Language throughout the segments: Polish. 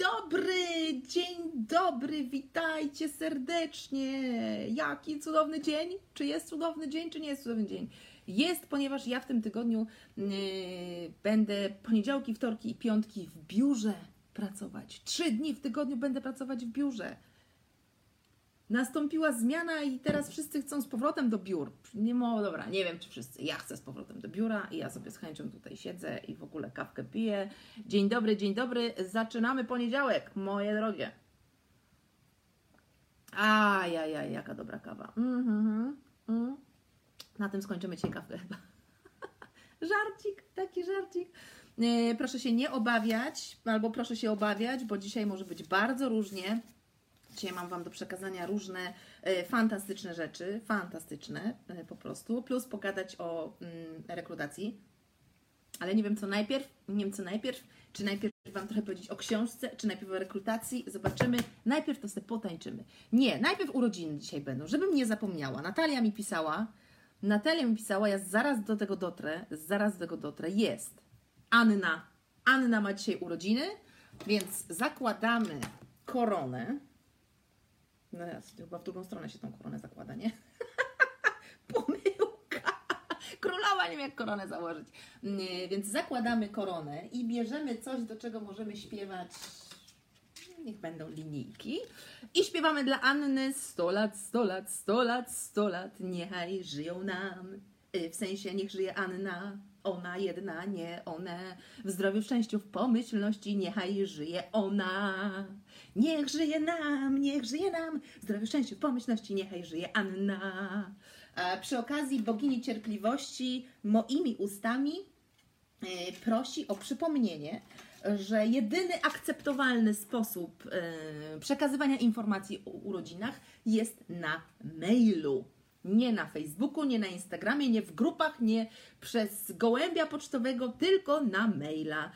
dobry, dzień dobry, witajcie serdecznie. Jaki cudowny dzień? Czy jest cudowny dzień, czy nie jest cudowny dzień? Jest, ponieważ ja w tym tygodniu yy, będę poniedziałki, wtorki i piątki w biurze pracować. Trzy dni w tygodniu będę pracować w biurze. Nastąpiła zmiana i teraz wszyscy chcą z powrotem do biur. Nie mo, dobra, nie wiem czy wszyscy. Ja chcę z powrotem do biura i ja sobie z chęcią tutaj siedzę i w ogóle kawkę piję. Dzień dobry, dzień dobry. Zaczynamy poniedziałek, moje drogie. Ajajaj, jaka dobra kawa. Mhm, mm. Na tym skończymy dzisiaj kawkę chyba. żarcik, taki żarcik. E, proszę się nie obawiać, albo proszę się obawiać, bo dzisiaj może być bardzo różnie. Dzisiaj mam Wam do przekazania różne e, fantastyczne rzeczy, fantastyczne e, po prostu, plus pogadać o mm, rekrutacji. Ale nie wiem co najpierw, nie wiem co najpierw, czy najpierw Wam trochę powiedzieć o książce, czy najpierw o rekrutacji, zobaczymy. Najpierw to sobie potańczymy. Nie, najpierw urodziny dzisiaj będą, żebym nie zapomniała. Natalia mi pisała, Natalia mi pisała, ja zaraz do tego dotrę, zaraz do tego dotrę, jest Anna. Anna ma dzisiaj urodziny, więc zakładamy koronę. No chyba w drugą stronę się tą koronę zakłada, nie? Pomyłka! Królowa nie wiem jak koronę założyć. Więc zakładamy koronę i bierzemy coś, do czego możemy śpiewać. Niech będą linijki. I śpiewamy dla Anny 100 lat, 100 lat, 100 lat, 100 lat. Niechaj żyją nam. Y, W sensie niech żyje Anna. Ona jedna, nie one. W zdrowiu, w szczęściu, w pomyślności, niechaj żyje ona. Niech żyje nam, niech żyje nam. Szczęściu, w pomyślności, niechaj żyje Anna. A przy okazji bogini cierpliwości moimi ustami e, prosi o przypomnienie, że jedyny akceptowalny sposób e, przekazywania informacji o urodzinach jest na mailu. Nie na Facebooku, nie na Instagramie, nie w grupach, nie przez gołębia pocztowego, tylko na maila.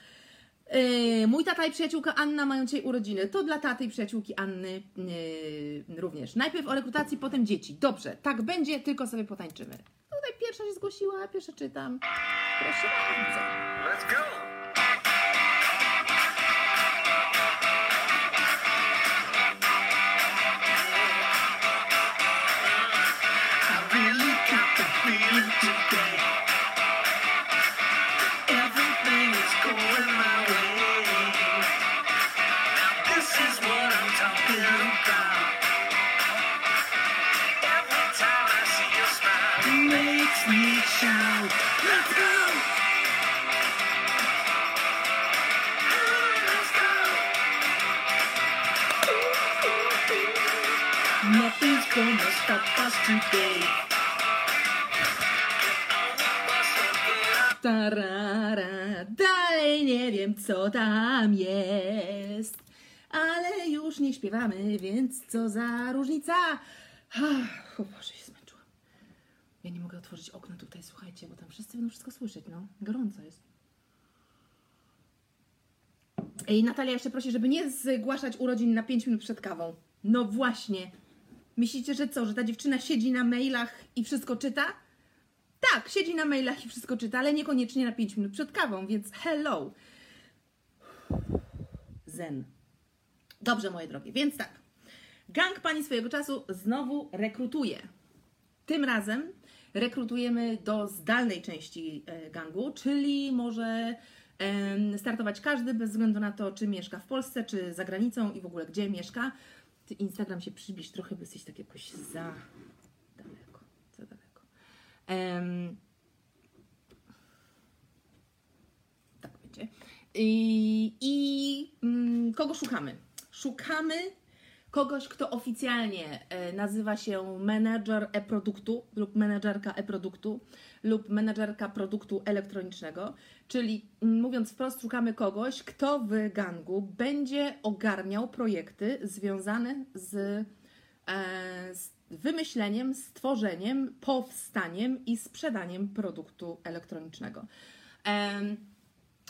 Yy, mój tata i przyjaciółka Anna mają dzisiaj urodziny. To dla taty i przyjaciółki Anny yy, również. Najpierw o rekrutacji, potem dzieci. Dobrze, tak będzie, tylko sobie potańczymy. Tutaj pierwsza się zgłosiła, pierwsza czytam. Proszę bardzo. Let's go. Co tam jest. Ale już nie śpiewamy, więc co za różnica. Ach, o Boże, się zmęczyłam. Ja nie mogę otworzyć okna tutaj, słuchajcie, bo tam wszyscy będą wszystko słyszeć, no. Gorąco jest. I Natalia jeszcze prosi, żeby nie zgłaszać urodzin na 5 minut przed kawą. No właśnie. Myślicie, że co, że ta dziewczyna siedzi na mailach i wszystko czyta? Tak, siedzi na mailach i wszystko czyta, ale niekoniecznie na 5 minut przed kawą, więc hello. Zen. Dobrze, moje drogie, więc tak. Gang pani swojego czasu znowu rekrutuje. Tym razem rekrutujemy do zdalnej części e, gangu, czyli może startować każdy bez względu na to, czy mieszka w Polsce, czy za granicą i w ogóle gdzie mieszka. Ty Instagram się przybliż trochę, bo jesteś tak jakoś za daleko. Za daleko. Em, tak będzie. I, i mm, kogo szukamy? Szukamy kogoś, kto oficjalnie e, nazywa się menedżer e-produktu lub menedżerka e-produktu lub menedżerka produktu elektronicznego, czyli mm, mówiąc wprost, szukamy kogoś, kto w gangu będzie ogarniał projekty związane z, e, z wymyśleniem, stworzeniem, powstaniem i sprzedaniem produktu elektronicznego.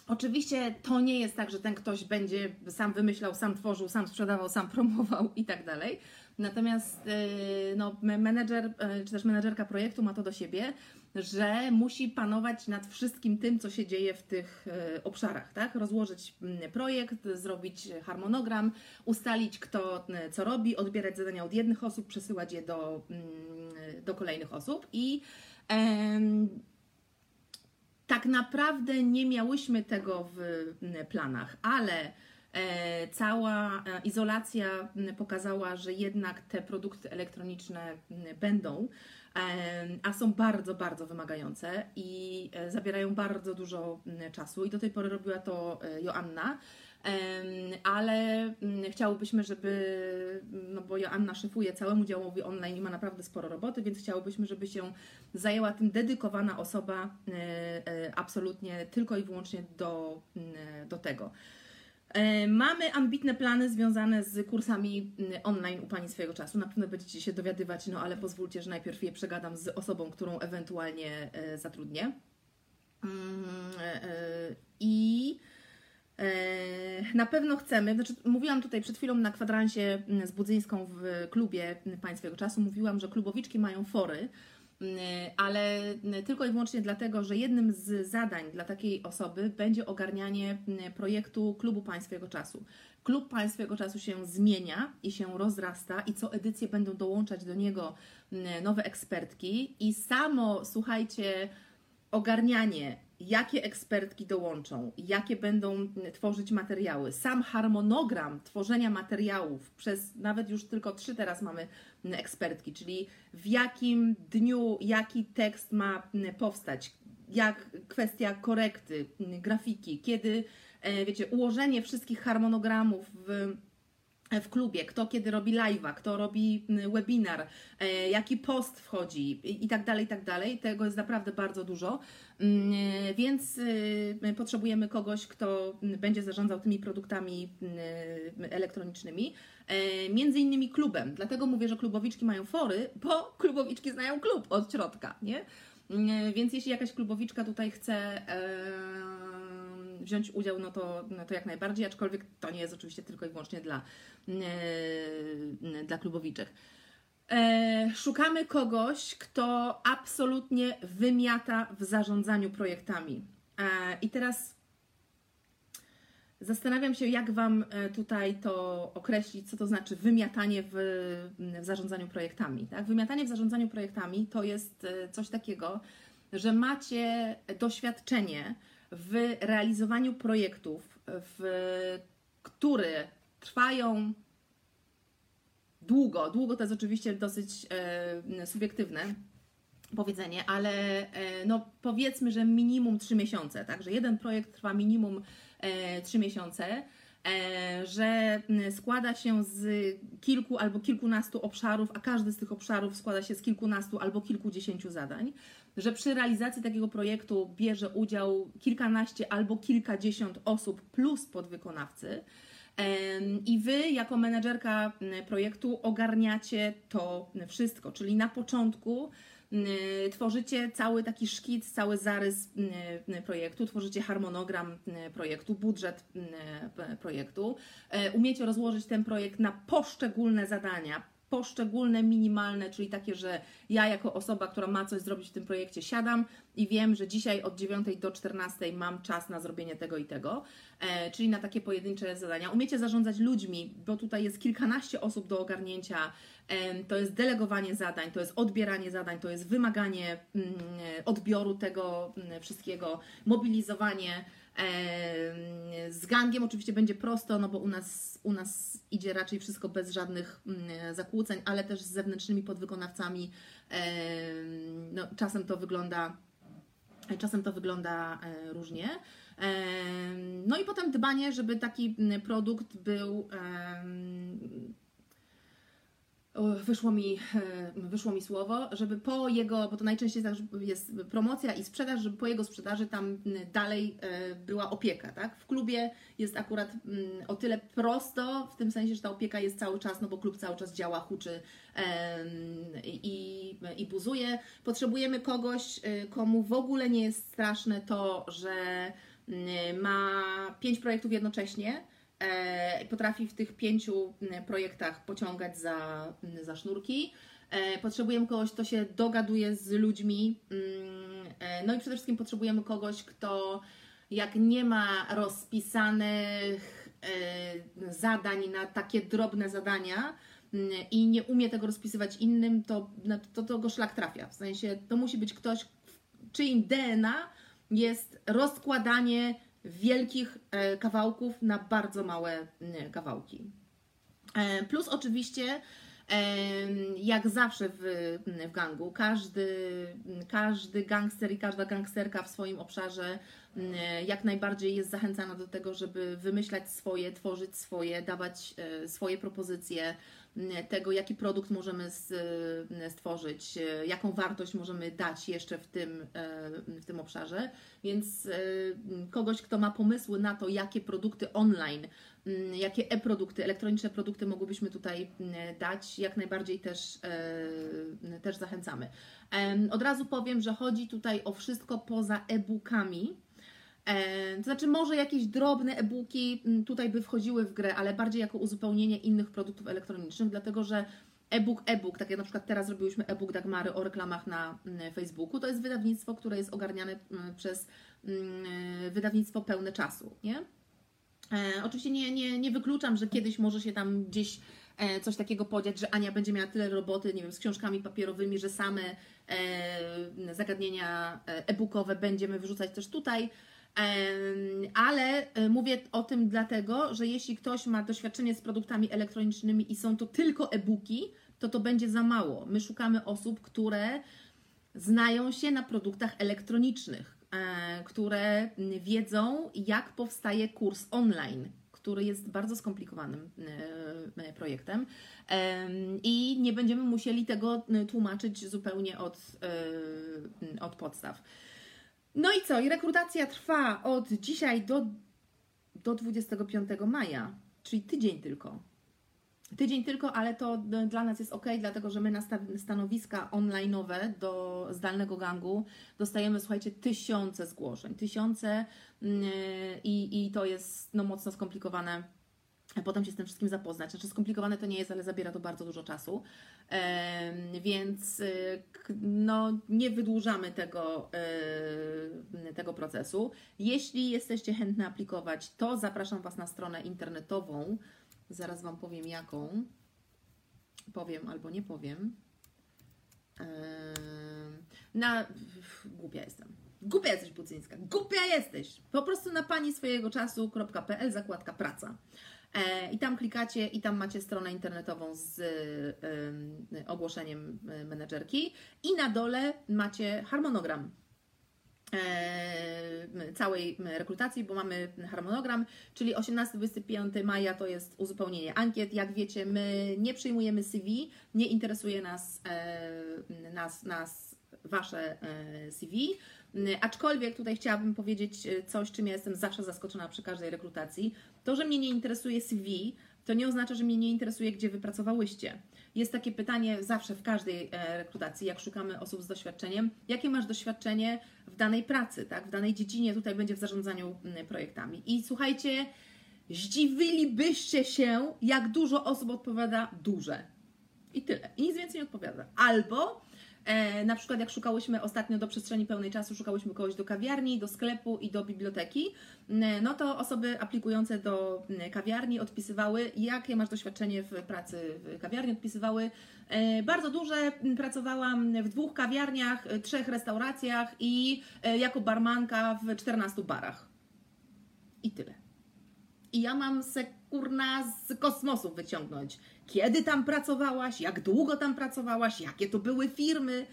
Oczywiście to nie jest tak, że ten ktoś będzie sam wymyślał, sam tworzył, sam sprzedawał, sam promował i tak dalej. Natomiast yy, no, me- menedżer yy, czy też menedżerka projektu ma to do siebie, że musi panować nad wszystkim tym, co się dzieje w tych e, obszarach, tak? Rozłożyć mm, projekt, zrobić harmonogram, ustalić kto co robi, odbierać zadania od jednych osób, przesyłać je do, mm, do kolejnych osób i em, tak naprawdę nie miałyśmy tego w mm, planach, ale e, cała e, izolacja mm, pokazała, że jednak te produkty elektroniczne mm, będą, e, a są bardzo, bardzo wymagające i zabierają bardzo dużo czasu. I do tej pory robiła to Joanna. Ale mm, chciałybyśmy, żeby, no bo Joanna szefuje całemu działowi online i ma naprawdę sporo roboty, więc chciałybyśmy, żeby się zajęła tym dedykowana osoba e, e, absolutnie tylko i wyłącznie do, mm, do tego. E, Mamy ambitne plany związane z kursami mm, online u Pani swojego czasu. Na pewno będziecie się dowiadywać, no ale pozwólcie, że najpierw je przegadam z osobą, którą ewentualnie zatrudnię. I na pewno chcemy, znaczy mówiłam tutaj przed chwilą na kwadransie mm, z Budzyńską w klubie mm, Pani swojego czasu, mówiłam, że klubowiczki mają fory, mm, ale tylko i wyłącznie dlatego, że jednym z zadań dla takiej osoby będzie ogarnianie projektu klubu Państwego Czasu. Klub Państwego Czasu się zmienia i się rozrasta i co edycję będą dołączać do niego nowe ekspertki i samo, słuchajcie, ogarnianie, jakie ekspertki dołączą, jakie będą tworzyć materiały, sam harmonogram tworzenia materiałów przez nawet już tylko trzy teraz mamy ekspertki, czyli w jakim dniu jaki tekst ma powstać, jak kwestia korekty, grafiki, kiedy, e, wiecie, ułożenie wszystkich harmonogramów w w klubie, kto kiedy robi live'a, kto robi mm, webinar, e, jaki post wchodzi i, tak dalej, i tak dalej. Tego jest naprawdę bardzo dużo, Mm, więc e, potrzebujemy kogoś, kto mm, będzie zarządzał tymi produktami elektronicznymi, e, między innymi klubem. Dlatego mówię, że klubowiczki mają fory, bo klubowiczki znają klub od środka, nie? Więc jeśli jakaś klubowiczka tutaj chce e, wziąć udział, no to, no to jak najbardziej, aczkolwiek to nie jest oczywiście tylko i wyłącznie dla, e, dla klubowiczek. E, szukamy kogoś, kto absolutnie wymiata w zarządzaniu projektami. E, I teraz zastanawiam się, jak Wam tutaj to określić, co to znaczy wymiatanie w, w zarządzaniu projektami. Tak? Wymiatanie w zarządzaniu projektami to jest coś takiego, że macie doświadczenie w realizowaniu projektów, w, które trwają długo. Długo to jest oczywiście dosyć e, subiektywne powiedzenie, ale e, no powiedzmy, że minimum 3 miesiące, tak, że jeden projekt trwa minimum e, 3 miesiące, e, że składa się z kilku albo kilkunastu obszarów, a każdy z tych obszarów składa się z kilkunastu albo kilkudziesięciu zadań, że przy realizacji takiego projektu bierze udział kilkanaście albo kilkadziesiąt osób plus podwykonawcy. I wy, jako menedżerka projektu, ogarniacie to wszystko, czyli na początku tworzycie cały taki szkic, cały zarys projektu, tworzycie harmonogram projektu, budżet projektu, e, umiecie rozłożyć ten projekt na poszczególne zadania, poszczególne, minimalne, czyli takie, że ja jako osoba, która ma coś zrobić w tym projekcie, siadam i wiem, że dzisiaj od 9 do 14 mam czas na zrobienie tego i tego, czyli na takie pojedyncze zadania. Umiecie zarządzać ludźmi, bo tutaj jest kilkanaście osób do ogarnięcia, em, to jest delegowanie zadań, to jest odbieranie zadań, to jest wymaganie mm, odbioru tego mm, wszystkiego, mobilizowanie. Em, Z gangiem oczywiście będzie prosto, no bo u nas, u nas idzie raczej wszystko bez żadnych mm, zakłóceń, ale też z zewnętrznymi podwykonawcami. No, czasem to wygląda Czasem to wygląda e, różnie. No i potem dbanie, żeby taki produkt był. Wyszło mi, e, wyszło mi słowo, żeby po jego, bo to najczęściej jest promocja i sprzedaż, żeby po jego sprzedaży tam dalej e, była opieka, tak? W klubie jest akurat o tyle prosto, w tym sensie, że ta opieka jest cały czas, no bo klub cały czas działa, huczy i, i buzuje. Potrzebujemy kogoś, y, komu w ogóle nie jest straszne to, że ma pięć projektów jednocześnie, e, potrafi w tych pięciu mm, projektach pociągać za, mm, za sznurki. E, Potrzebujemy kogoś, kto się dogaduje z ludźmi. mm, e, No i przede wszystkim potrzebujemy kogoś, kto jak nie ma rozpisanych zadań na takie drobne zadania mm, i nie umie tego rozpisywać innym, to, to, to go szlak trafia. W sensie to musi być ktoś, czyim DNA jest rozkładanie wielkich e, kawałków na bardzo małe kawałki. E, Plus oczywiście, em, jak zawsze w, w gangu, każdy, każdy gangster i każda gangsterka w swoim obszarze jak najbardziej jest zachęcana do tego, żeby wymyślać swoje, tworzyć swoje, dawać e, swoje propozycje mm, tego, jaki produkt możemy stworzyć, jaką wartość możemy dać jeszcze w tym, w tym obszarze. Więc kogoś, kto ma pomysły na to, jakie produkty online jakie e-produkty, elektroniczne produkty mogłybyśmy tutaj dać, jak najbardziej też, też zachęcamy. Od razu powiem, że chodzi tutaj o wszystko poza e-bookami. E, To znaczy, może jakieś drobne e-booki mm, tutaj by wchodziły w grę, ale bardziej jako uzupełnienie innych produktów elektronicznych, dlatego że e-book, e-book, tak jak na przykład teraz robiłyśmy e-book Dagmary o reklamach na mm, Facebooku, to jest wydawnictwo, które jest ogarniane mm, przez wydawnictwo pełne czasu, nie? E, oczywiście nie, nie, nie wykluczam, że kiedyś może się tam gdzieś e, coś takiego podziać, że Ania będzie miała tyle roboty, nie wiem, z książkami papierowymi, że same zagadnienia e-bookowe będziemy wyrzucać też tutaj. Ale e, mówię o tym dlatego, że jeśli ktoś ma doświadczenie z produktami elektronicznymi i są to tylko e-booki, to to będzie za mało. My szukamy osób, które znają się na produktach elektronicznych, e, które wiedzą, jak powstaje kurs online, który jest bardzo skomplikowanym e, projektem Em, i nie będziemy musieli tego tłumaczyć zupełnie od, od podstaw. No i co? I rekrutacja trwa od dzisiaj do, do 25 maja, czyli tydzień tylko. Tydzień tylko, ale to dla nas jest ok, dlatego że my na sta- stanowiska online'owe do zdalnego gangu dostajemy, słuchajcie, tysiące zgłoszeń. Tysiące mm, i, i to jest no, mocno skomplikowane. Potem się z tym wszystkim zapoznać. Znaczy, skomplikowane to nie jest, ale zabiera to bardzo dużo czasu. Więc y, no, nie wydłużamy tego, y, tego procesu. Jeśli jesteście chętne aplikować, to zapraszam Was na stronę internetową. Zaraz Wam powiem jaką. Powiem albo nie powiem. Em, Na. Głupia jestem. Głupia jesteś, Bucyńska. Głupia jesteś. Po prostu na pani swojego czasu.pl zakładka praca. E, I tam klikacie i tam macie stronę internetową z em, ogłoszeniem e, menedżerki. I na dole macie harmonogram e, całej rekrutacji, bo mamy harmonogram, czyli 18-25 maja to jest uzupełnienie ankiet. Jak wiecie, my nie przyjmujemy CV, nie interesuje nas, nas, nas Wasze CV. Aczkolwiek tutaj chciałabym powiedzieć coś, czym ja jestem zawsze zaskoczona przy każdej rekrutacji. To, że mnie nie interesuje CV, to nie oznacza, że mnie nie interesuje, gdzie wy pracowałyście. Jest takie pytanie zawsze w każdej e, rekrutacji, jak szukamy osób z doświadczeniem, jakie masz doświadczenie w danej pracy, tak, w danej dziedzinie, tutaj będzie w zarządzaniu projektami. I słuchajcie, zdziwilibyście się, jak dużo osób odpowiada duże. I tyle. I nic więcej nie odpowiada. Albo e, na przykład jak szukałyśmy ostatnio do przestrzeni pełnej czasu, szukałyśmy kogoś do kawiarni, do sklepu i do biblioteki, no to osoby aplikujące do kawiarni odpisywały, jakie masz doświadczenie w pracy w kawiarni, odpisywały e, bardzo duże, pracowałam w dwóch kawiarniach, e, trzech restauracjach i e, jako barmanka w 14 barach. I tyle. I ja mam se kurna z kosmosu wyciągnąć. Kiedy tam pracowałaś, jak długo tam pracowałaś, jakie to były firmy.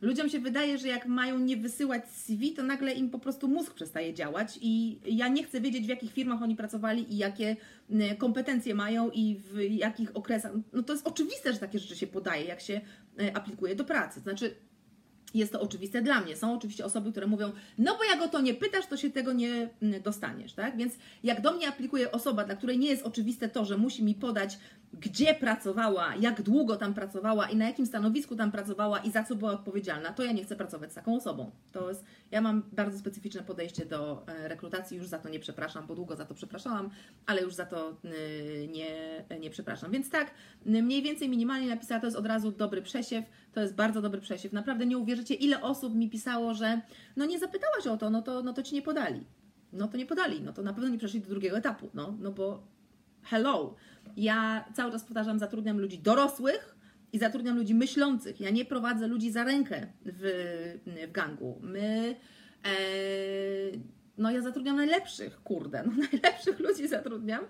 Ludziom się wydaje, że jak mają nie wysyłać CV, to nagle im po prostu mózg przestaje działać i ja nie chcę wiedzieć, w jakich firmach oni pracowali i jakie y, kompetencje mają i w jakich okresach. No to jest oczywiste, że takie rzeczy się podaje, jak się y, aplikuje do pracy. Znaczy, jest to oczywiste dla mnie. Są oczywiście osoby, które mówią, no bo jak o to nie pytasz, to się tego nie mm, dostaniesz, tak? Więc jak do mnie aplikuje osoba, dla której nie jest oczywiste to, że musi mi podać, gdzie pracowała, jak długo tam pracowała i na jakim stanowisku tam pracowała i za co była odpowiedzialna, to ja nie chcę pracować z taką osobą. To jest, ja mam bardzo specyficzne podejście do e, rekrutacji, już za to nie przepraszam, bo długo za to przepraszałam, ale już za to y, nie, nie przepraszam. Więc tak, mniej więcej minimalnie napisała, to jest od razu dobry przesiew, to jest bardzo dobry przesiew. Naprawdę nie uwierzycie, ile osób mi pisało, że no nie zapytałaś o to, no to, no to ci nie podali. No to nie podali, no to na pewno nie przeszli do drugiego etapu, no, no bo hello. Ja cały czas powtarzam, zatrudniam ludzi dorosłych i zatrudniam ludzi myślących. Ja nie prowadzę ludzi za rękę w, w gangu. My. E, no ja zatrudniam najlepszych, kurde, no najlepszych ludzi zatrudniam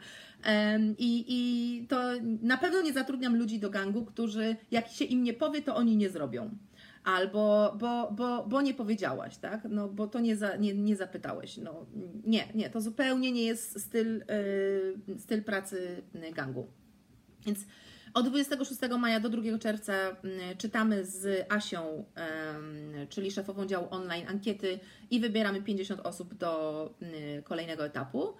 i, i to na pewno nie zatrudniam ludzi do gangu, którzy jak się im nie powie, to oni nie zrobią. Albo bo, bo, bo nie powiedziałaś, tak? No bo to nie, za, nie, nie zapytałeś. No, nie, nie, to zupełnie nie jest styl, yy, styl pracy gangu. Więc od 26 maja do 2 czerwca mm, czytamy z Asią, czyli szefową działu online, ankiety i wybieramy 50 osób do mm, kolejnego etapu.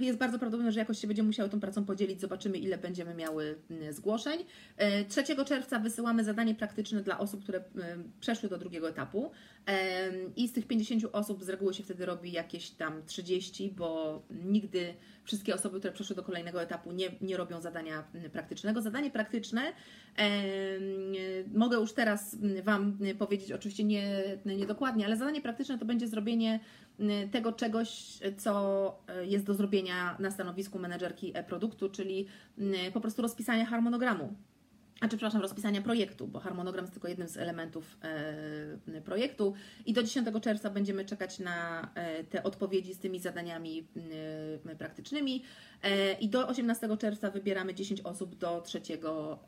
E, Jest bardzo prawdopodobne, że jakoś się będziemy musiały tą pracą podzielić. Zobaczymy, ile będziemy miały mm, zgłoszeń. E, 3 czerwca wysyłamy zadanie praktyczne dla osób, które mm, przeszły do drugiego etapu. E, I z tych 50 osób z reguły się wtedy robi jakieś tam 30, bo nigdy wszystkie osoby, które przeszły do kolejnego etapu, nie, nie robią zadania mm, praktycznego. Zadanie praktyczne e, mogę już teraz mm, Wam powiedzieć, oczywiście nie, nie dokładnie, ale zadanie praktyczne to będzie zrobienie mm, tego czegoś, co jest do zrobienia na stanowisku menedżerki produktu, czyli mm, po prostu rozpisanie harmonogramu. A czy przepraszam, rozpisania projektu, bo harmonogram jest tylko jednym z elementów e, projektu. I do 10 czerwca będziemy czekać na e, te odpowiedzi z tymi zadaniami e, praktycznymi. E, I do 18 czerwca wybieramy 10 osób do trzeciego,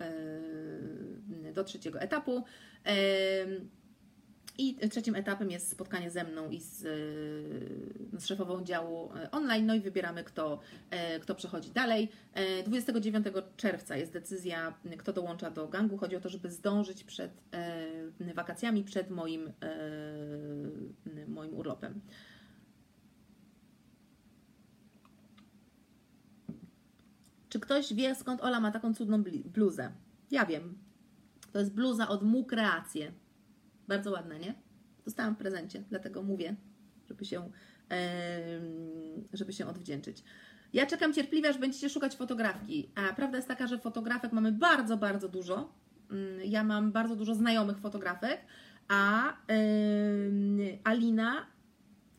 e, do trzeciego etapu. E, i trzecim etapem jest spotkanie ze mną i z, e, z szefową działu e, online, no i wybieramy, kto, e, kto przechodzi dalej. E, 29 czerwca jest decyzja, kto dołącza do gangu. Chodzi o to, żeby zdążyć przed e, wakacjami, przed moim, e, moim urlopem. Czy ktoś wie, skąd Ola ma taką cudną bluzę? Ja wiem. To jest bluza od Mu Kreacje. Bardzo ładne, nie? Dostałam w prezencie, dlatego mówię, żeby się, żeby się odwdzięczyć. Ja czekam cierpliwie, aż będziecie szukać fotografki. A prawda jest taka, że fotografek mamy bardzo, bardzo dużo. Mm, Ja mam bardzo dużo znajomych fotografek, a Alina,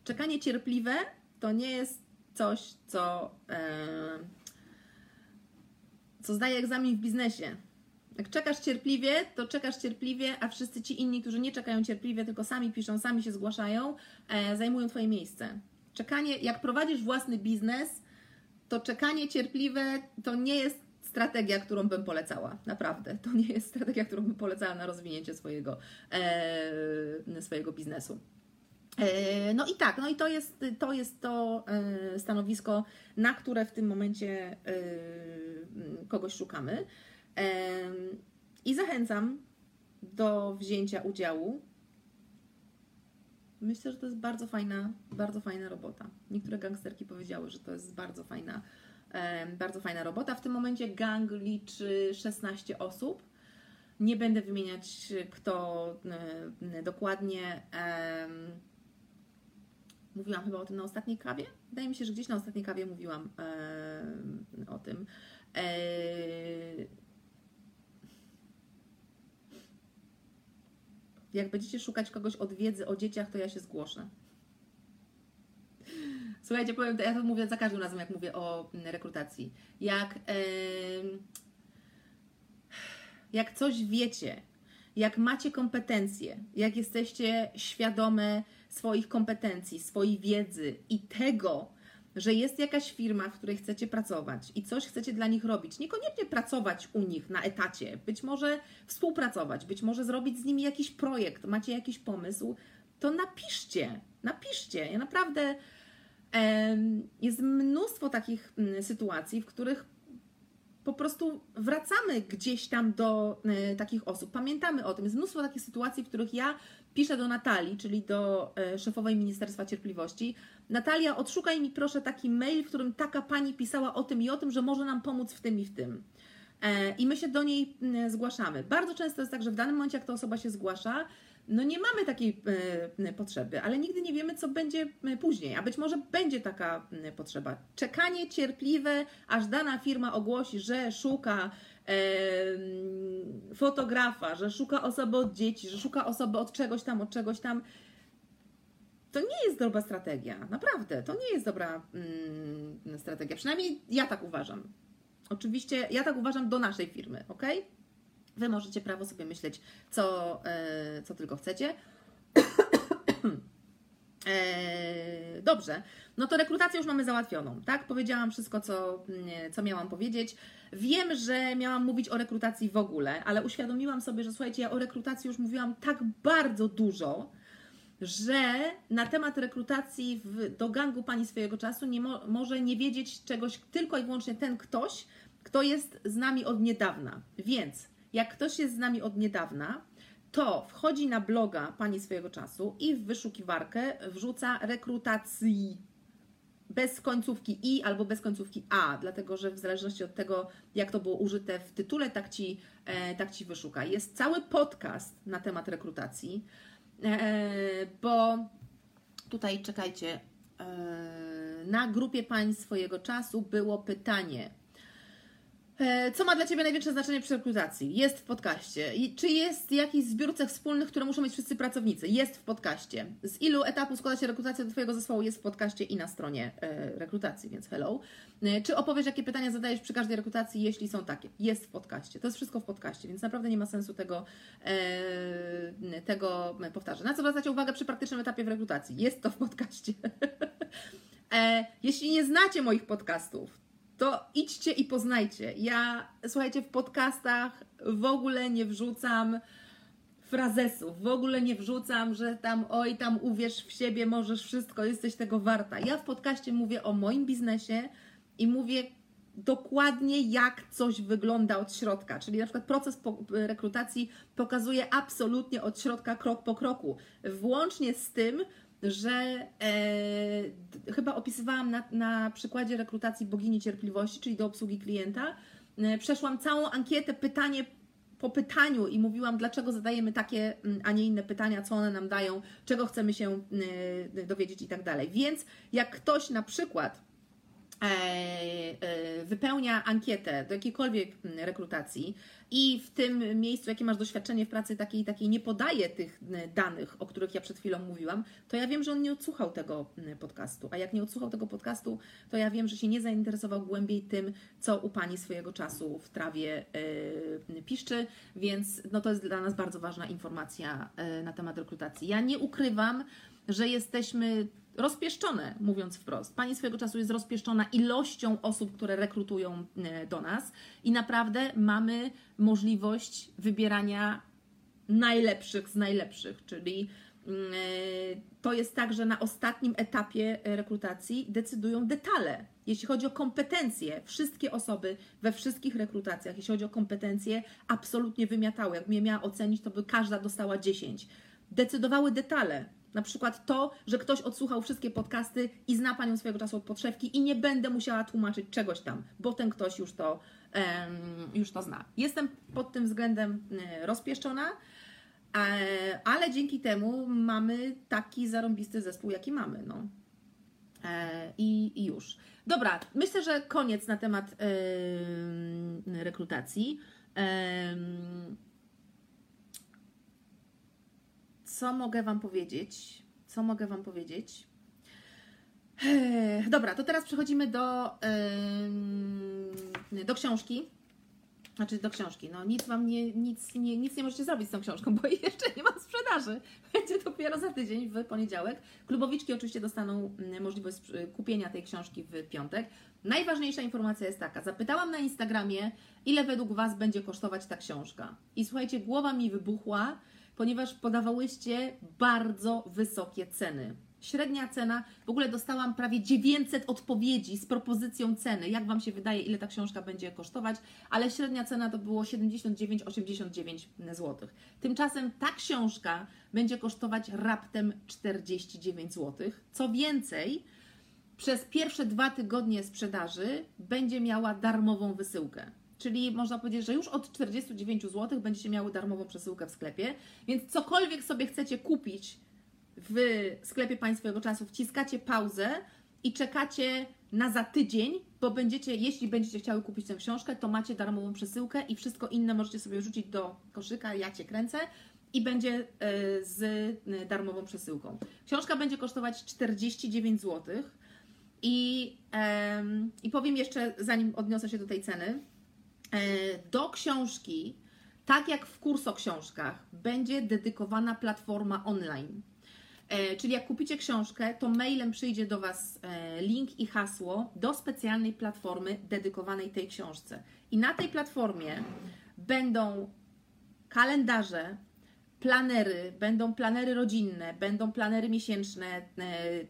czekanie cierpliwe to nie jest coś, co, co zdaje egzamin w biznesie. Jak czekasz cierpliwie, to czekasz cierpliwie, a wszyscy ci inni, którzy nie czekają cierpliwie, tylko sami piszą, sami się zgłaszają, e, zajmują Twoje miejsce. Czekanie, jak prowadzisz własny biznes, to czekanie cierpliwe to nie jest strategia, którą bym polecała. Naprawdę. To nie jest strategia, którą bym polecała na rozwinięcie swojego, e, swojego biznesu. E, No i tak, no i to jest to, jest to e, stanowisko, na które w tym momencie e, kogoś szukamy. I zachęcam do wzięcia udziału. Myślę, że to jest bardzo fajna, bardzo fajna robota. Niektóre gangsterki powiedziały, że to jest bardzo fajna, bardzo fajna robota. W tym momencie gang liczy 16 osób. Nie będę wymieniać kto e, dokładnie. Mówiłam chyba o tym na ostatniej kawie. Wydaje mi się, że gdzieś na ostatniej kawie mówiłam o tym. Jak będziecie szukać kogoś od wiedzy o dzieciach, to ja się zgłoszę. Słuchajcie, powiem, ja to mówię za każdym razem, jak mówię o mm, rekrutacji. Jak, em, jak coś wiecie, jak macie kompetencje, jak jesteście świadome swoich kompetencji, swojej wiedzy i tego, że jest jakaś firma, w której chcecie pracować i coś chcecie dla nich robić, niekoniecznie pracować u nich na etacie, być może współpracować, być może zrobić z nimi jakiś projekt, macie jakiś pomysł, to napiszcie, napiszcie. Ja naprawdę jest mnóstwo takich mm, sytuacji, w których po prostu wracamy gdzieś tam do e, takich osób. Pamiętamy o tym. Jest mnóstwo takich sytuacji, w których ja piszę do Natalii, czyli do e, szefowej Ministerstwa Cierpliwości. Natalia, odszukaj mi proszę taki mail, w którym taka pani pisała o tym i o tym, że może nam pomóc w tym i w tym. E, I my się do niej zgłaszamy. Bardzo często jest tak, że w danym momencie, jak ta osoba się zgłasza, no nie mamy takiej e, potrzeby, ale nigdy nie wiemy, co będzie e, później, a być może będzie taka mm, potrzeba. Czekanie cierpliwe, aż dana firma ogłosi, że szuka e, mm, fotografa, że szuka osoby od dzieci, że szuka osoby od czegoś tam, od czegoś tam. To nie jest dobra strategia, naprawdę. To nie jest dobra mm, strategia. Przynajmniej ja tak uważam. Oczywiście ja tak uważam do naszej firmy, ok? Wy możecie prawo sobie myśleć, co, e, co tylko chcecie. E, dobrze, no to rekrutację już mamy załatwioną, tak? Powiedziałam wszystko, co, mm, co miałam powiedzieć. Wiem, że miałam mówić o rekrutacji w ogóle, ale uświadomiłam sobie, że słuchajcie, ja o rekrutacji już mówiłam tak bardzo dużo, że na temat rekrutacji w, do gangu pani swojego czasu nie mo, może nie wiedzieć czegoś tylko i wyłącznie ten ktoś, kto jest z nami od niedawna. Więc jak ktoś jest z nami od niedawna, to wchodzi na bloga pani swojego czasu i w wyszukiwarkę wrzuca rekrutacji bez końcówki i albo bez końcówki a, dlatego że w zależności od tego, jak to było użyte w tytule, tak ci, e, tak ci wyszuka. Jest cały podcast na temat rekrutacji, e, bo tutaj czekajcie, e, na grupie pań swojego czasu było pytanie. E, Co ma dla Ciebie największe znaczenie przy rekrutacji? Jest w podcaście. I czy jest jakiś zbiór cech wspólnych, które muszą mieć wszyscy pracownicy? Jest w podcaście. Z ilu etapów składa się rekrutacja do Twojego zespołu? Jest w podcaście i na stronie e, rekrutacji, więc hello. E, Czy opowiesz, jakie pytania zadajesz przy każdej rekrutacji, jeśli są takie? Jest w podcaście. To jest wszystko w podcaście, więc naprawdę nie ma sensu tego, tego powtarzać. Na co zwracacie uwagę przy praktycznym etapie w rekrutacji? Jest to w podcaście. jeśli nie znacie moich podcastów, to idźcie i poznajcie. Ja, słuchajcie, w podcastach w ogóle nie wrzucam frazesów, w ogóle nie wrzucam, że tam oj, tam uwierz w siebie, możesz wszystko, jesteś tego warta. Ja w podcaście mówię o moim biznesie i mówię dokładnie jak coś wygląda od środka, czyli na przykład proces rekrutacji pokazuje absolutnie od środka krok po kroku, włącznie z tym, że e, chyba opisywałam na, na przykładzie rekrutacji bogini cierpliwości, czyli do obsługi klienta. E, przeszłam całą ankietę, pytanie po pytaniu i mówiłam, dlaczego zadajemy takie, a nie inne pytania, co one nam dają, czego chcemy się y, dowiedzieć i tak dalej. Więc jak ktoś na przykład e, e, wypełnia ankietę do jakiejkolwiek rekrutacji i w tym miejscu, jakie masz doświadczenie w pracy takiej takiej, nie podaje tych mm, danych, o których ja przed chwilą mówiłam, to ja wiem, że on nie odsłuchał tego mm, podcastu. A jak nie odsłuchał tego podcastu, to ja wiem, że się nie zainteresował głębiej tym, co u pani swojego czasu w trawie e, piszczy, więc no to jest dla nas bardzo ważna informacja e, na temat rekrutacji. Ja nie ukrywam, że jesteśmy rozpieszczone, mówiąc wprost. Pani swojego czasu jest rozpieszczona ilością osób, które rekrutują e, do nas i naprawdę mamy możliwość wybierania najlepszych z najlepszych, czyli mm, e, to jest tak, że na ostatnim etapie e, rekrutacji decydują detale. Jeśli chodzi o kompetencje, wszystkie osoby we wszystkich rekrutacjach, jeśli chodzi o kompetencje, absolutnie wymiatały. Jakbym je miała ocenić, to by każda dostała 10. Decydowały detale. Na przykład to, że ktoś odsłuchał wszystkie podcasty i zna panią swojego czasu od podszewki i nie będę musiała tłumaczyć czegoś tam, bo ten ktoś już to, już to zna. Jestem pod tym względem e, rozpieszczona, e, ale dzięki temu mamy taki zarąbisty zespół, jaki mamy. No. E, I, I już. Dobra, myślę, że koniec na temat em, rekrutacji. Em, co mogę Wam powiedzieć? Co mogę Wam powiedzieć? Dobra, to teraz przechodzimy do, do książki. Znaczy do książki. No nic Wam nie, nic, nie, nic nie możecie zrobić z tą książką, bo jeszcze nie ma sprzedaży. Będzie dopiero za tydzień, w poniedziałek. Klubowiczki oczywiście dostaną mm, możliwość kupienia tej książki w piątek. Najważniejsza informacja jest taka. Zapytałam na Instagramie, ile według Was będzie kosztować ta książka. I słuchajcie, głowa mi wybuchła, ponieważ podawałyście bardzo wysokie ceny. Średnia cena, w ogóle dostałam prawie 900 odpowiedzi z propozycją ceny. Jak Wam się wydaje, ile ta książka będzie kosztować? Ale średnia cena to było 79,89 zł. Tymczasem ta książka będzie kosztować raptem 49 zł. Co więcej, przez pierwsze dwa tygodnie sprzedaży będzie miała darmową wysyłkę. Czyli można powiedzieć, że już od 49 zł będziecie miały darmową przesyłkę w sklepie, więc cokolwiek sobie chcecie kupić w sklepie Państwowego Czasu, wciskacie pauzę i czekacie na za tydzień, bo będziecie, jeśli będziecie chciały kupić tę książkę, to macie darmową przesyłkę i wszystko inne możecie sobie rzucić do koszyka, ja Cię kręcę i będzie e, z e, darmową przesyłką. Książka będzie kosztować 49 zł. I, I powiem jeszcze, zanim odniosę się do tej ceny, e, do książki, tak jak w kurs o książkach, będzie dedykowana platforma online. E, Czyli jak kupicie książkę, to mailem przyjdzie do Was e, link i hasło do specjalnej platformy dedykowanej tej książce. I na tej platformie będą kalendarze, planery, będą planery rodzinne, będą planery miesięczne,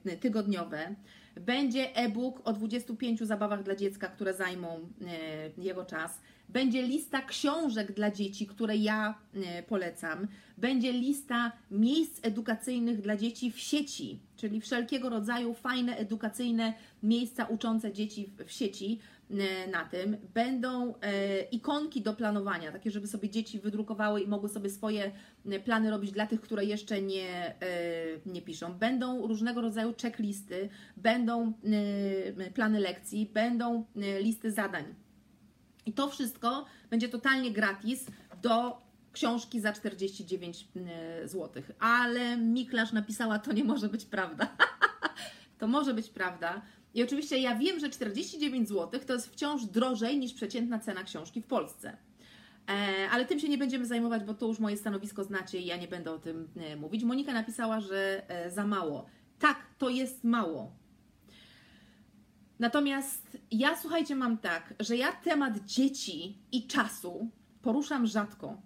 e, tygodniowe. Będzie e-book o 25 zabawach dla dziecka, które zajmą jego czas. Będzie lista książek dla dzieci, które ja e, polecam. Będzie lista miejsc edukacyjnych dla dzieci w sieci, czyli wszelkiego rodzaju fajne, edukacyjne miejsca uczące dzieci w- sieci e, na tym. Będą e, ikonki do planowania, takie, żeby sobie dzieci wydrukowały i mogły sobie swoje plany robić dla tych, które jeszcze nie, nie piszą. Będą różnego rodzaju checklisty, będą plany lekcji, będą listy zadań. I to wszystko będzie totalnie gratis do książki za 49 zł. Ale Miklasz napisała, to nie może być prawda. to może być prawda. I oczywiście ja wiem, że 49 zł to jest wciąż drożej niż przeciętna cena książki w Polsce. E, ale tym się nie będziemy zajmować, bo to już moje stanowisko znacie i ja nie będę o tym e, mówić. Monika napisała, że e, za mało. Tak, to jest mało. Natomiast ja, słuchajcie, mam tak, że ja temat dzieci i czasu poruszam rzadko.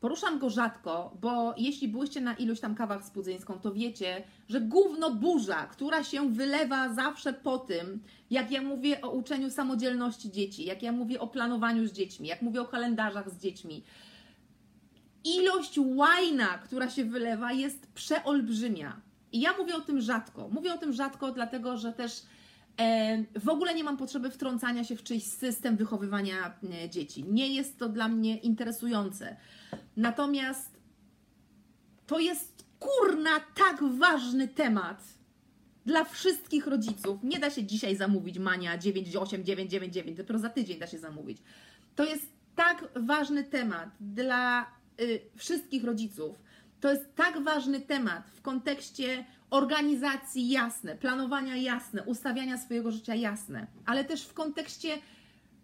Poruszam go rzadko, bo jeśli byłyście na iluś tam kawach z Pudzyńską, to wiecie, że gówno burza, która się wylewa zawsze po tym, jak ja mówię o uczeniu samodzielności dzieci, jak ja mówię o planowaniu z dziećmi, jak mówię o kalendarzach z dziećmi, ilość łajna, która się wylewa, jest przeolbrzymia. I ja mówię o tym rzadko. Mówię o tym rzadko, dlatego że też w ogóle nie mam potrzeby wtrącania się w czyjś system wychowywania e, dzieci. Nie jest to dla mnie interesujące. Natomiast to jest kurna tak ważny temat dla wszystkich rodziców. Nie da się dzisiaj zamówić Mania 98999, dopiero za tydzień da się zamówić. To jest tak ważny temat dla y, wszystkich rodziców. To jest tak ważny temat w kontekście organizacji jasne, planowania jasne, ustawiania swojego życia jasne, ale też w kontekście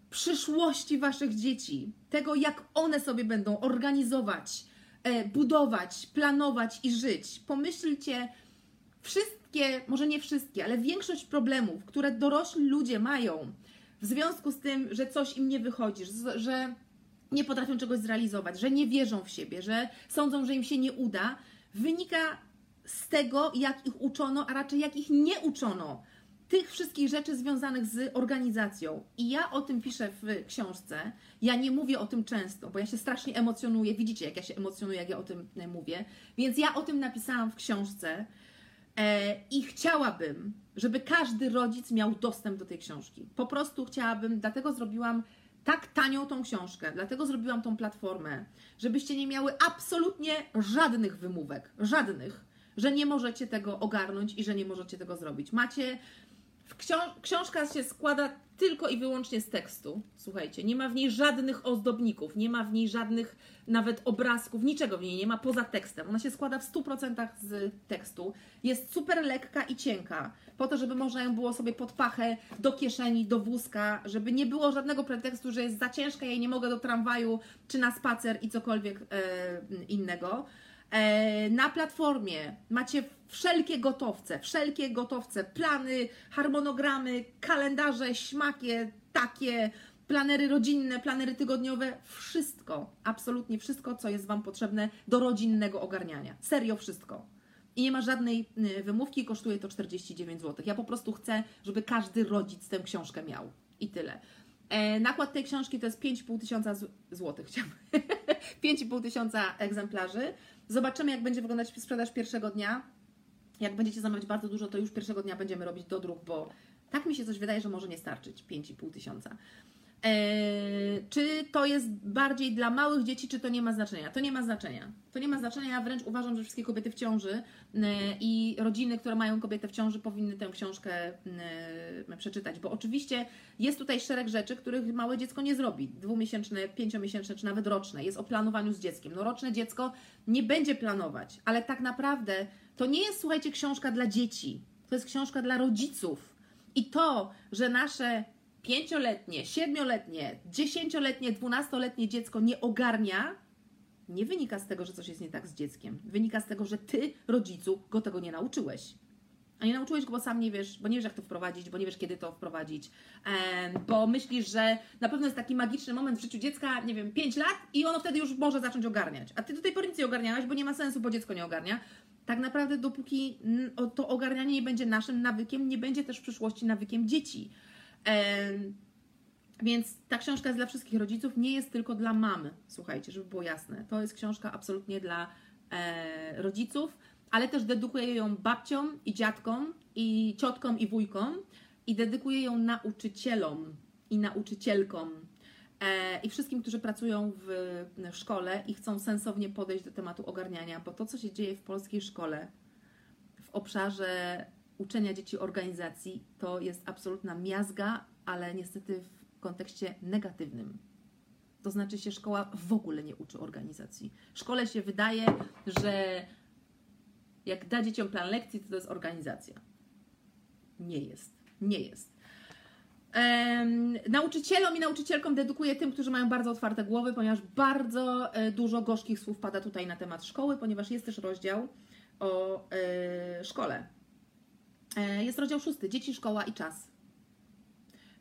przyszłości waszych dzieci, tego jak one sobie będą organizować, e, budować, planować i żyć. Pomyślcie, wszystkie, może nie wszystkie, ale większość problemów, które dorośli ludzie mają w związku z tym, że coś im nie wychodzi, że- że nie potrafią czegoś zrealizować, że nie wierzą w siebie, że sądzą, że im się nie uda, wynika z tego, jak ich uczono, a raczej jak ich nie uczono. Tych wszystkich rzeczy związanych z organizacją. I ja o tym piszę w książce. Ja nie mówię o tym często, bo ja się strasznie emocjonuję. Widzicie, jak ja się emocjonuję, jak ja o tym e, mówię. Więc ja o tym napisałam w książce. E, I chciałabym, żeby każdy rodzic miał dostęp do tej książki. Po prostu chciałabym, dlatego zrobiłam tak tanią tą książkę, dlatego zrobiłam tą platformę, żebyście nie miały absolutnie żadnych wymówek, żadnych, że nie możecie tego ogarnąć i że nie możecie tego zrobić. Macie. Książka się składa tylko i wyłącznie z tekstu. Słuchajcie, nie ma w niej żadnych ozdobników, nie ma w niej żadnych nawet obrazków, niczego w niej nie ma poza tekstem. Ona się składa w 100% z tekstu. Jest super lekka i cienka, po to, żeby można ją było sobie pod pachę, do kieszeni, do wózka, żeby nie było żadnego pretekstu, że jest za ciężka, ja nie mogę do tramwaju czy na spacer i cokolwiek e, innego. E, Na platformie macie wszelkie gotowce, wszelkie gotowce, plany, harmonogramy, kalendarze, śmakie, takie, planery rodzinne, planery tygodniowe, wszystko, absolutnie wszystko, co jest Wam potrzebne do rodzinnego ogarniania. Serio wszystko. I nie ma żadnej y, wymówki, kosztuje to 49 zł. Ja po prostu chcę, żeby każdy rodzic tę książkę miał. I tyle. E, nakład tej książki to jest 5,5 tysiąca złotych, chciałam. 5,5 tysiąca egzemplarzy. Zobaczymy, jak będzie wyglądać sprzedaż pierwszego dnia. Jak będziecie zamawiać bardzo dużo, to już pierwszego dnia będziemy robić dodruk, bo tak mi się coś wydaje, że może nie starczyć 5,5 tysiąca. Eee, czy to jest bardziej dla małych dzieci, czy to nie ma znaczenia? To nie ma znaczenia. To nie ma znaczenia. Ja wręcz uważam, że wszystkie kobiety w ciąży e, i rodziny, które mają kobietę w ciąży, powinny tę książkę e, przeczytać, bo oczywiście jest tutaj szereg rzeczy, których małe dziecko nie zrobi. Dwumiesięczne, pięciomiesięczne, czy nawet roczne. Jest o planowaniu z dzieckiem. No roczne dziecko nie będzie planować, ale tak naprawdę to nie jest, słuchajcie, książka dla dzieci. To jest książka dla rodziców. I to, że nasze pięcioletnie, siedmioletnie, dziesięcioletnie, dwunastoletnie dziecko nie ogarnia, nie wynika z tego, że coś jest nie tak z dzieckiem. Wynika z tego, że ty, rodzicu, go tego nie nauczyłeś. A nie nauczyłeś go, bo sam nie wiesz, bo nie wiesz, jak to wprowadzić, bo nie wiesz, kiedy to wprowadzić, bo myślisz, że na pewno jest taki magiczny moment w życiu dziecka, nie wiem, 5 lat i ono wtedy już może zacząć ogarniać. A ty do tej pory nic nie ogarniałaś, bo nie ma sensu, bo dziecko nie ogarnia. Tak naprawdę, dopóki to ogarnianie nie będzie naszym nawykiem, nie będzie też w przyszłości nawykiem dzieci. Więc ta książka jest dla wszystkich rodziców, nie jest tylko dla mamy, słuchajcie, żeby było jasne. To jest książka absolutnie dla e, rodziców, ale też dedykuję ją babciom i dziadkom, i ciotkom i wujkom, i dedykuję ją nauczycielom i nauczycielkom. E, I wszystkim, którzy pracują w, szkole i chcą sensownie podejść do tematu ogarniania, bo to, co się dzieje w polskiej szkole, w obszarze uczenia dzieci organizacji to jest absolutna miazga, ale niestety w kontekście negatywnym. To znaczy się szkoła w ogóle nie uczy organizacji. Szkole się wydaje, że jak da dzieciom plan lekcji, to to jest organizacja. Nie jest. Nie jest. Nauczycielom i nauczycielkom dedykuję tym, którzy mają bardzo otwarte głowy, ponieważ bardzo e, dużo gorzkich słów pada tutaj na temat szkoły, ponieważ jest też rozdział o e, szkole. E, jest rozdział szósty: Dzieci, szkoła i czas.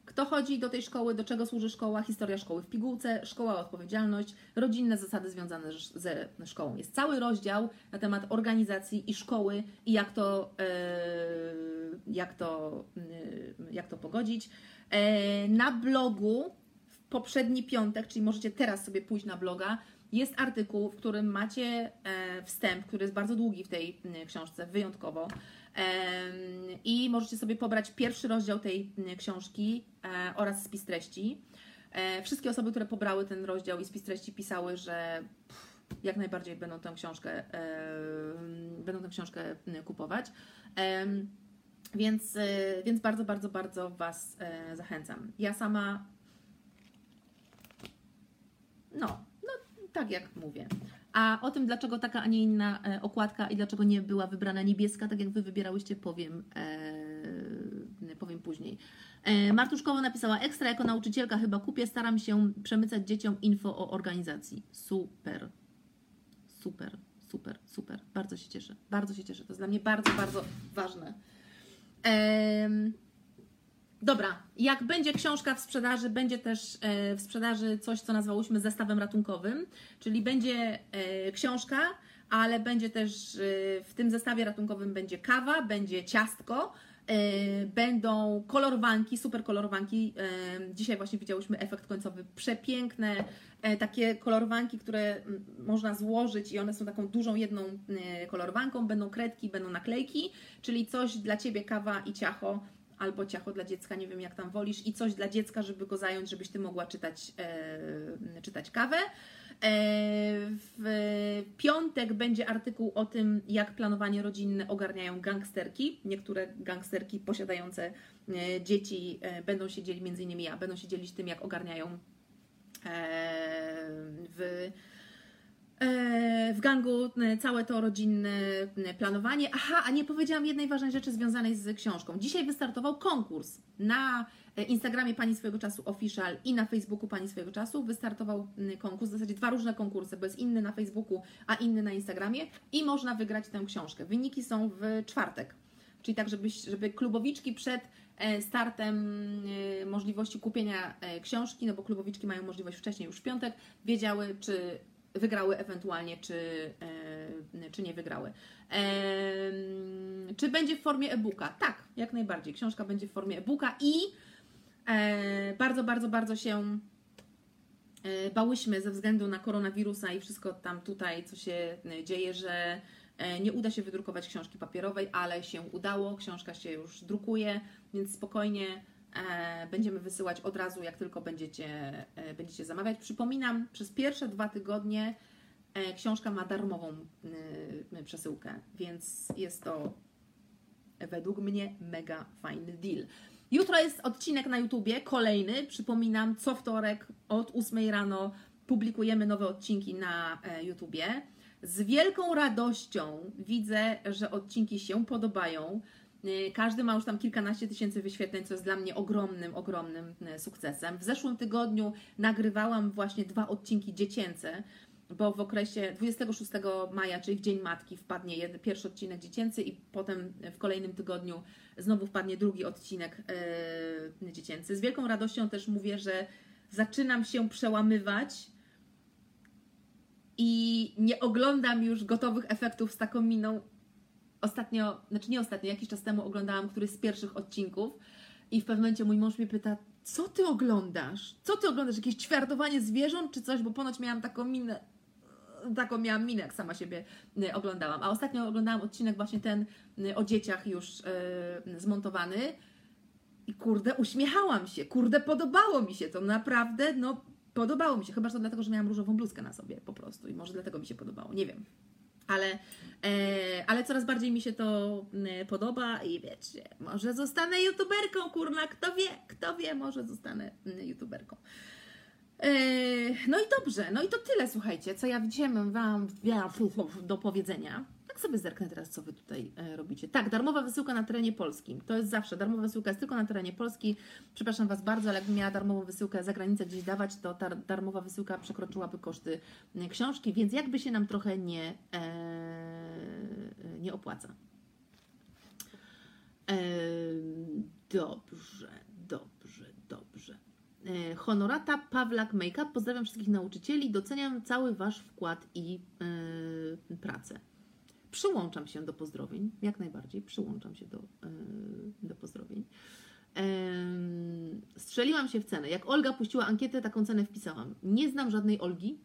Kto chodzi do tej szkoły, do czego służy szkoła, historia szkoły w pigułce, szkoła odpowiedzialność, rodzinne zasady związane ze szkołą. Jest cały rozdział na temat organizacji i szkoły i jak to, jak to, e, jak to pogodzić. E, na blogu w poprzedni piątek, czyli możecie teraz sobie pójść na bloga, jest artykuł, w którym macie e, wstęp, który jest bardzo długi w tej książce, wyjątkowo. Em, I możecie sobie pobrać pierwszy rozdział tej książki e, oraz spis treści. E, Wszystkie osoby, które pobrały ten rozdział i spis treści pisały, że jak najbardziej będą tę książkę, e, będą tę książkę kupować. Więc, e, więc bardzo, bardzo, bardzo Was e, zachęcam. Ja sama no, no tak jak mówię. A o tym, dlaczego taka, a nie inna e, okładka i dlaczego nie była wybrana niebieska, tak jak Wy wybierałyście, powiem, e, powiem później. E, napisała, ekstra jako nauczycielka chyba kupię, staram się przemycać dzieciom info o organizacji. Super, super, super, super. Bardzo się cieszę, bardzo się cieszę. To jest dla mnie bardzo, bardzo ważne. Em, Dobra, jak będzie książka w sprzedaży, będzie też e, w sprzedaży coś, co nazwałyśmy zestawem ratunkowym, czyli będzie e, książka, ale będzie też e, w tym zestawie ratunkowym będzie kawa, będzie ciastko, będą kolorowanki, super kolorowanki. E, dzisiaj właśnie widziałyśmy efekt końcowy, przepiękne e, takie kolorowanki, które można złożyć i one są taką dużą jedną e, kolorowanką, będą kredki, będą naklejki, czyli coś dla Ciebie kawa i ciacho albo ciacho dla dziecka, nie wiem jak tam wolisz, i coś dla dziecka, żeby go zająć, żebyś ty mogła czytać, e, czytać kawę. E, w piątek będzie artykuł o tym, jak planowanie rodzinne ogarniają gangsterki. Niektóre gangsterki posiadające e, dzieci e, będą się dzielić, między innymi ja, będą się dzielić tym, jak ogarniają w w gangu całe to rodzinne planowanie. Aha, a nie powiedziałam jednej ważnej rzeczy związanej z książką. Dzisiaj wystartował konkurs na Instagramie Pani Swojego Czasu Official i na Facebooku Pani Swojego Czasu. Wystartował konkurs, w zasadzie dwa różne konkursy, bo jest inny na Facebooku, a inny na Instagramie i można wygrać tę książkę. Wyniki są w czwartek. Czyli tak, żeby, żeby klubowiczki przed e, startem e, możliwości kupienia e, książki, no bo klubowiczki mają możliwość wcześniej już w piątek, wiedziały, czy wygrały ewentualnie, czy, e, czy nie wygrały. Czy będzie w formie e-booka? Tak, jak najbardziej. Książka będzie w formie e-booka i e, bardzo, bardzo, bardzo się e, bałyśmy ze względu na koronawirusa i wszystko tam tutaj, co się e, dzieje, że e, nie uda się wydrukować książki papierowej, ale się udało. Książka się już drukuje, więc spokojnie e, będziemy wysyłać od razu, jak tylko będziecie, e, będziecie zamawiać. Przypominam, przez pierwsze dwa tygodnie e, książka ma darmową przesyłkę, więc jest to według mnie mega fajny deal. Jutro jest odcinek na YouTubie, kolejny. Przypominam, co wtorek od 8 rano publikujemy nowe odcinki na e, YouTubie. Z wielką radością widzę, że odcinki się podobają. Y, Każdy ma już tam kilkanaście tysięcy wyświetleń, co jest dla mnie ogromnym, ogromnym e, sukcesem. W zeszłym tygodniu nagrywałam właśnie dwa odcinki dziecięce, bo w okresie 26 maja, czyli w Dzień Matki, wpadnie jeden, pierwszy odcinek dziecięcy i potem w kolejnym tygodniu znowu wpadnie drugi odcinek e, dziecięcy. Z wielką radością też mówię, że zaczynam się przełamywać i nie oglądam już gotowych efektów z taką miną. Ostatnio, znaczy nie ostatnio, jakiś czas temu oglądałam któryś z pierwszych odcinków i w pewnym momencie mój mąż mnie pyta, co ty oglądasz? Co ty oglądasz? Jakieś ćwiartowanie zwierząt czy coś? Bo ponoć miałam taką minę, taką miałam minę, jak sama siebie y, oglądałam. A ostatnio oglądałam odcinek właśnie ten y, o dzieciach już y, zmontowany. I kurde, uśmiechałam się, kurde, podobało mi się to, naprawdę, no podobało mi się, chyba że to dlatego, że miałam różową bluzkę na sobie po prostu. I może dlatego mi się podobało, nie wiem. Ale, e, ale coraz bardziej mi się to podoba i wiecie, może zostanę youtuberką, kurna, kto wie, kto wie, może zostanę youtuberką. E, No i dobrze, no i to tyle, słuchajcie, co ja mam Wam do powiedzenia. Tak sobie zerknę teraz, co Wy tutaj e, robicie. Tak, darmowa wysyłka na terenie polskim. To jest zawsze, darmowa wysyłka jest tylko na terenie Polski. Przepraszam Was bardzo, ale jakbym miała darmową wysyłkę za granicę gdzieś dawać, to ta darmowa wysyłka przekroczyłaby koszty e, książki, więc jakby się nam trochę nie, e, nie opłaca. E, dobrze, dobrze, dobrze. E, Honorata Pawlak Makeup. Pozdrawiam wszystkich nauczycieli. Doceniam cały Wasz wkład i e, pracę. Przyłączam się do pozdrowień, jak najbardziej. Przyłączam się do, e, do pozdrowień. Em, Strzeliłam się w cenę. Jak Olga puściła ankietę, taką cenę wpisałam. Nie znam żadnej Olgi.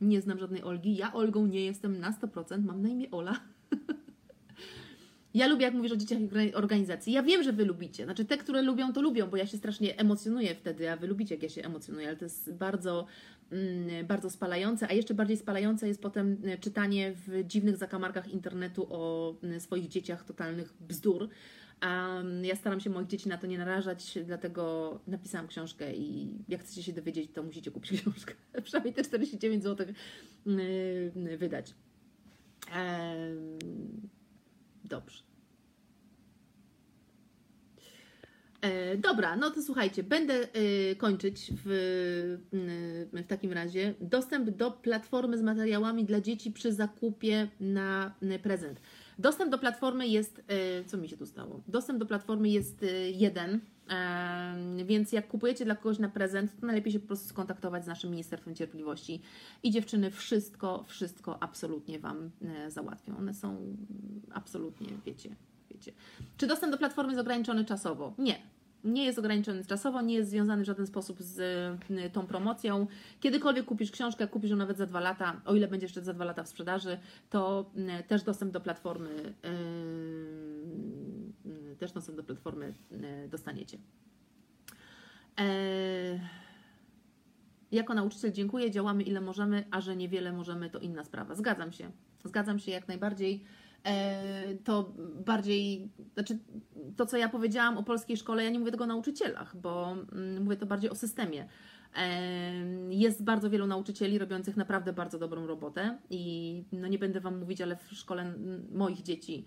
Nie znam żadnej Olgi. Ja Olgą nie jestem na 100%. Mam na imię Ola. Ja lubię, jak mówisz o dzieciach i organi- organizacji. Ja wiem, że wy lubicie. Znaczy, te, które lubią, to lubią, bo ja się strasznie emocjonuję wtedy, a wy lubicie, jak ja się emocjonuję, ale to jest bardzo, mm, bardzo spalające. A jeszcze bardziej spalające jest potem e, czytanie w dziwnych zakamarkach internetu o mm, swoich dzieciach totalnych bzdur. A mm, ja staram się moich dzieci na to nie narażać, dlatego napisałam książkę i jak chcecie się dowiedzieć, to musicie kupić książkę. Przynajmniej te 49 zł mm, wydać. Dobrze. E, dobra, no to słuchajcie, będę y, kończyć w, y, w takim razie. Dostęp do platformy z materiałami dla dzieci przy zakupie na y, prezent. Dostęp do platformy jest, y, co mi się tu stało? Dostęp do platformy jest jeden, e, więc jak kupujecie dla kogoś na prezent, to najlepiej się po prostu skontaktować z naszym Ministerstwem Cierpliwości i dziewczyny wszystko, wszystko absolutnie Wam e, załatwią. One są absolutnie, wiecie, wiecie. Czy dostęp do platformy jest ograniczony czasowo? Nie. Nie jest ograniczony czasowo, nie jest związany w żaden sposób z y, tą promocją. Kiedykolwiek kupisz książkę, kupisz ją nawet za dwa lata, o ile będzie jeszcze za dwa lata w sprzedaży, to y, też dostęp do platformy y, y, też dostęp do platformy dostaniecie. E, jako nauczyciel dziękuję, działamy ile możemy, a że niewiele możemy, to inna sprawa. Zgadzam się. Zgadzam się jak najbardziej. E, to bardziej, znaczy to, co ja powiedziałam o polskiej szkole, ja nie mówię tego o nauczycielach, bo mm, mówię to bardziej o systemie. E, Jest bardzo wielu nauczycieli robiących naprawdę bardzo dobrą robotę i no nie będę Wam mówić, ale w szkole moich dzieci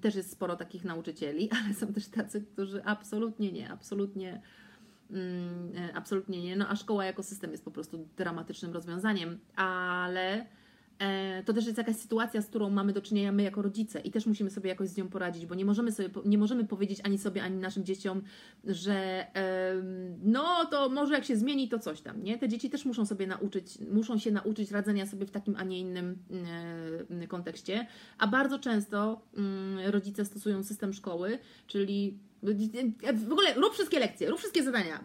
też jest sporo takich nauczycieli, ale są też tacy, którzy absolutnie nie, absolutnie Mm, e, absolutnie nie. No a szkoła jako system jest po prostu dramatycznym rozwiązaniem, ale to też jest jakaś sytuacja, z którą mamy do czynienia my jako rodzice i też musimy sobie jakoś z nią poradzić, bo nie możemy sobie, nie możemy powiedzieć ani sobie, ani naszym dzieciom, że no to może jak się zmieni, to coś tam, nie? Te dzieci też muszą sobie nauczyć, muszą się nauczyć radzenia sobie w takim, a nie innym e, kontekście, a bardzo często mm, rodzice stosują system szkoły, czyli w ogóle rób wszystkie lekcje, rób wszystkie zadania.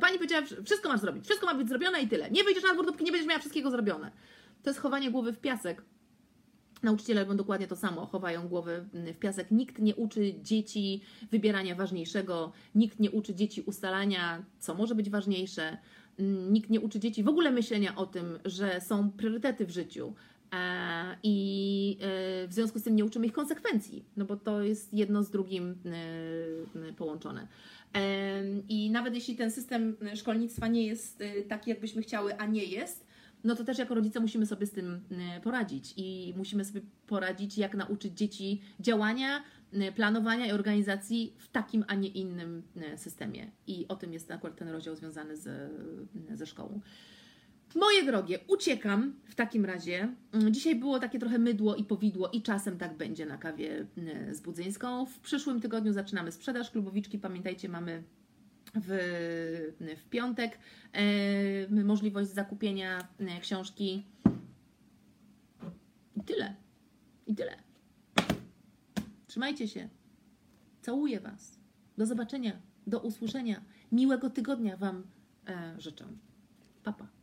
Pani powiedziała, wszystko masz zrobić, wszystko ma być zrobione i tyle. Nie wyjdziesz na dwór, dopóki nie będziesz miała wszystkiego zrobione. To jest chowanie głowy w piasek. Nauczyciele robią dokładnie to samo, chowają głowy mm, w piasek. Nikt nie uczy dzieci wybierania ważniejszego, nikt nie uczy dzieci ustalania, co może być ważniejsze, Mm, nikt nie uczy dzieci w ogóle myślenia o tym, że są priorytety w życiu. E, I e, w związku z tym nie uczymy ich konsekwencji, no bo to jest jedno z drugim e, połączone. I nawet jeśli ten system szkolnictwa nie jest taki, jakbyśmy chciały, a nie jest, no to też jako rodzice musimy sobie z tym e, poradzić i musimy sobie poradzić, jak nauczyć dzieci działania, e, planowania i organizacji w takim, a nie innym e, systemie. I o tym jest akurat ten rozdział związany z, ze szkołą. Moje drogie, uciekam w takim razie. Mm, Dzisiaj było takie trochę mydło i powidło i czasem tak będzie na kawie z Budzyńską. W przyszłym tygodniu zaczynamy sprzedaż klubowiczki. Pamiętajcie, mamy w, w piątek możliwość zakupienia e, książki. I tyle. I tyle. Trzymajcie się. Całuję Was. Do zobaczenia. Do usłyszenia. Miłego tygodnia Wam e, życzę. Pa, pa.